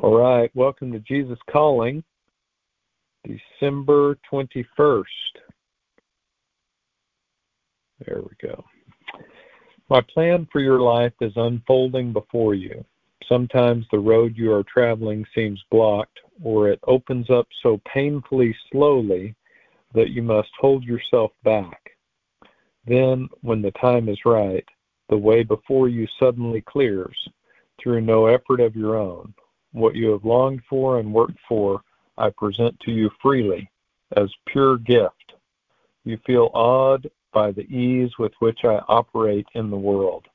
All right, welcome to Jesus Calling, December 21st. There we go. My plan for your life is unfolding before you. Sometimes the road you are traveling seems blocked, or it opens up so painfully slowly that you must hold yourself back. Then, when the time is right, the way before you suddenly clears through no effort of your own. What you have longed for and worked for, I present to you freely as pure gift. You feel awed by the ease with which I operate in the world,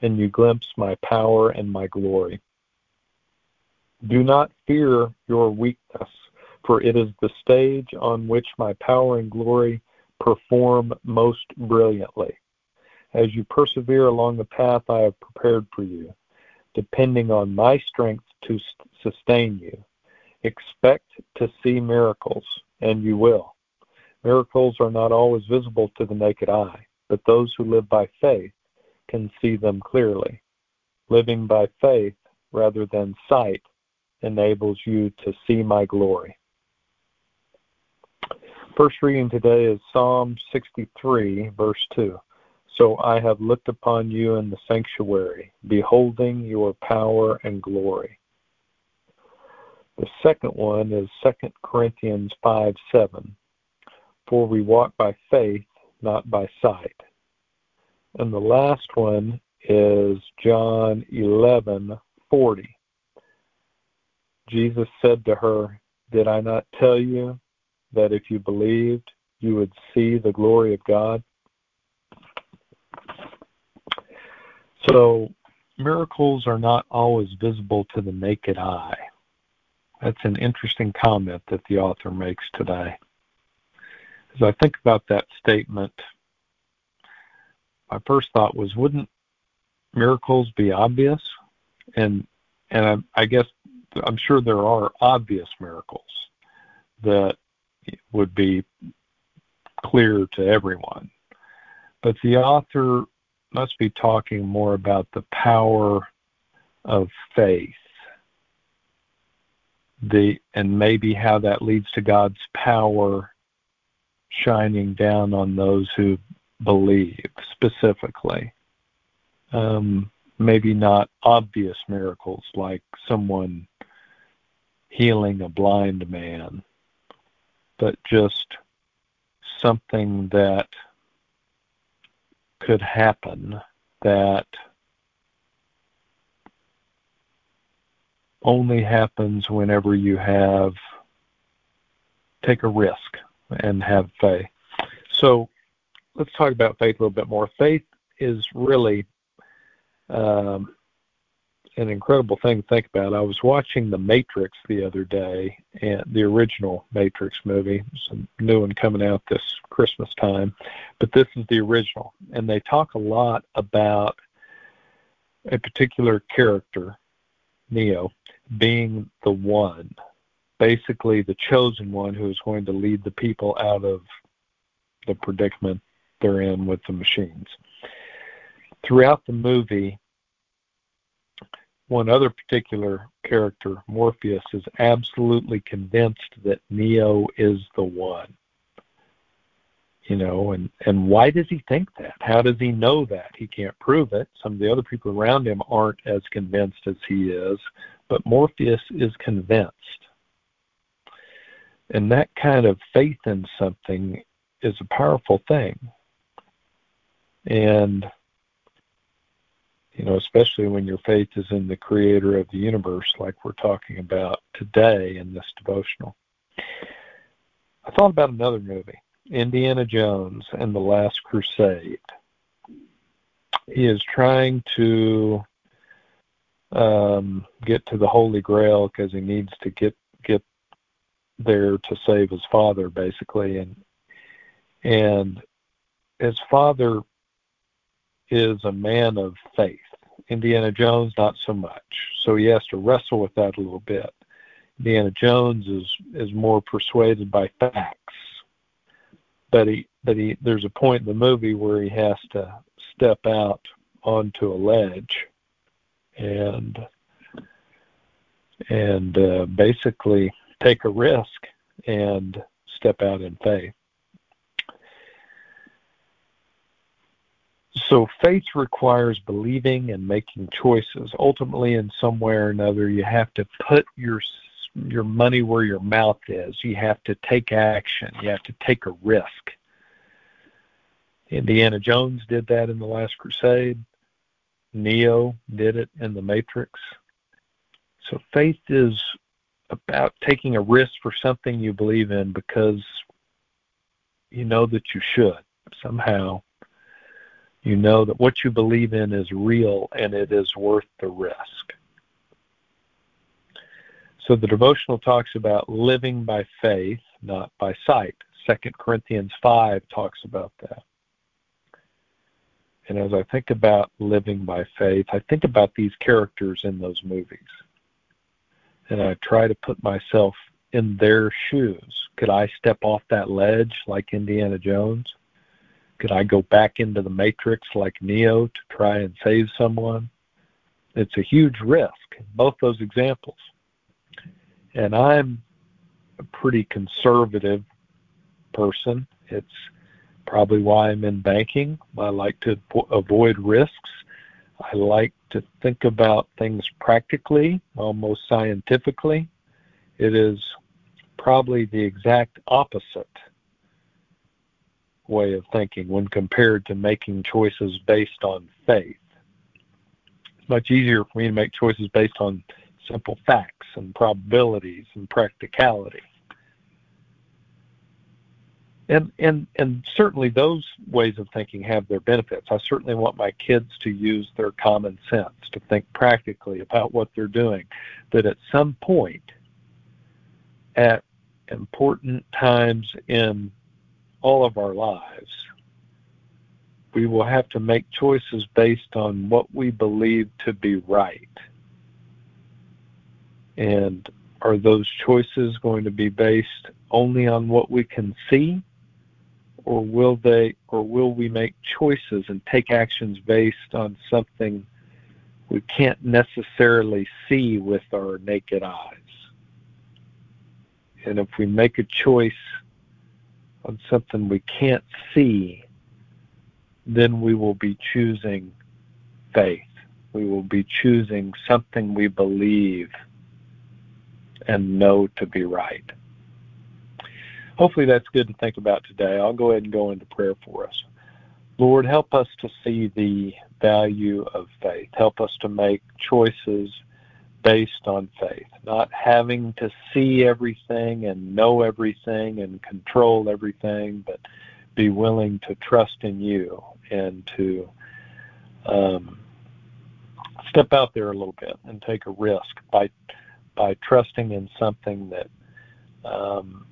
and you glimpse my power and my glory. Do not fear your weakness, for it is the stage on which my power and glory perform most brilliantly. As you persevere along the path I have prepared for you, depending on my strength to sustain you, expect to see miracles, and you will. Miracles are not always visible to the naked eye, but those who live by faith can see them clearly. Living by faith rather than sight enables you to see my glory. First reading today is Psalm 63, verse 2. So I have looked upon you in the sanctuary, beholding your power and glory. The second one is 2 Corinthians 5 7. For we walk by faith, not by sight. And the last one is John eleven forty. Jesus said to her, Did I not tell you that if you believed, you would see the glory of God? So, miracles are not always visible to the naked eye. That's an interesting comment that the author makes today. As I think about that statement, my first thought was, wouldn't miracles be obvious? And and I, I guess I'm sure there are obvious miracles that would be clear to everyone. But the author must be talking more about the power of faith. The and maybe how that leads to God's power shining down on those who believe specifically. Um, maybe not obvious miracles like someone healing a blind man, but just something that could happen that only happens whenever you have take a risk and have faith. So let's talk about faith a little bit more. Faith is really um, an incredible thing to think about. I was watching The Matrix the other day, and the original Matrix movie. Some new one coming out this Christmas time, but this is the original, and they talk a lot about a particular character, Neo, being the one, basically the chosen one who is going to lead the people out of the predicament they're in with the machines. Throughout the movie, one other particular character, Morpheus, is absolutely convinced that Neo is the one. You know, and and why does he think that? How does he know that? He can't prove it. Some of the other people around him aren't as convinced as he is, but Morpheus is convinced. And that kind of faith in something is a powerful thing. And you know, especially when your faith is in the creator of the universe, like we're talking about today in this devotional. I thought about another movie, Indiana Jones and the Last Crusade. He is trying to um, get to the Holy Grail because he needs to get get there to save his father, basically, and and his father is a man of faith. Indiana Jones, not so much. So he has to wrestle with that a little bit. Indiana Jones is is more persuaded by facts, but he but he there's a point in the movie where he has to step out onto a ledge, and and uh, basically take a risk and step out in faith. So faith requires believing and making choices. Ultimately, in some way or another, you have to put your your money where your mouth is. You have to take action. You have to take a risk. Indiana Jones did that in The Last Crusade. Neo did it in The Matrix. So faith is about taking a risk for something you believe in because you know that you should. Somehow you know that what you believe in is real and it is worth the risk. So the devotional talks about living by faith, not by sight. Second Corinthians 5 talks about that. And as I think about living by faith, I think about these characters in those movies. And I try to put myself in their shoes. Could I step off that ledge like Indiana Jones? Could I go back into the matrix like Neo to try and save someone? It's a huge risk, both those examples and I'm a pretty conservative person. It's probably why I'm in banking. I like to avoid risks. I like to think about things practically, almost scientifically. It is probably the exact opposite way of thinking when compared to making choices based on faith. It's much easier for me to make choices based on simple facts and probabilities and practicality. And, and and certainly those ways of thinking have their benefits. I certainly want my kids to use their common sense to think practically about what they're doing. But at some point, at important times in all of our lives, we will have to make choices based on what we believe to be right and are those choices going to be based only on what we can see? Or will they or will we make choices and take actions based on something we can't necessarily see with our naked eyes? And if we make a choice on something we can't see, then we will be choosing faith. We will be choosing something we believe and know to be right. Hopefully that's good to think about today. I'll go ahead and go into prayer for us. Lord, help us to see the value of faith. Help us to make choices based on faith, not having to see everything and know everything and control everything, but be willing to trust in you and to um, step out there a little bit and take a risk by by trusting in something that um,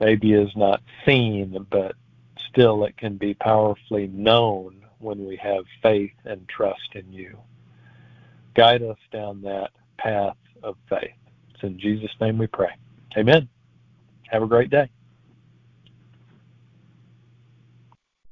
maybe is not seen, but still it can be powerfully known when we have faith and trust in you. Guide us down that path of faith. It's in Jesus' name we pray. Amen. Have a great day.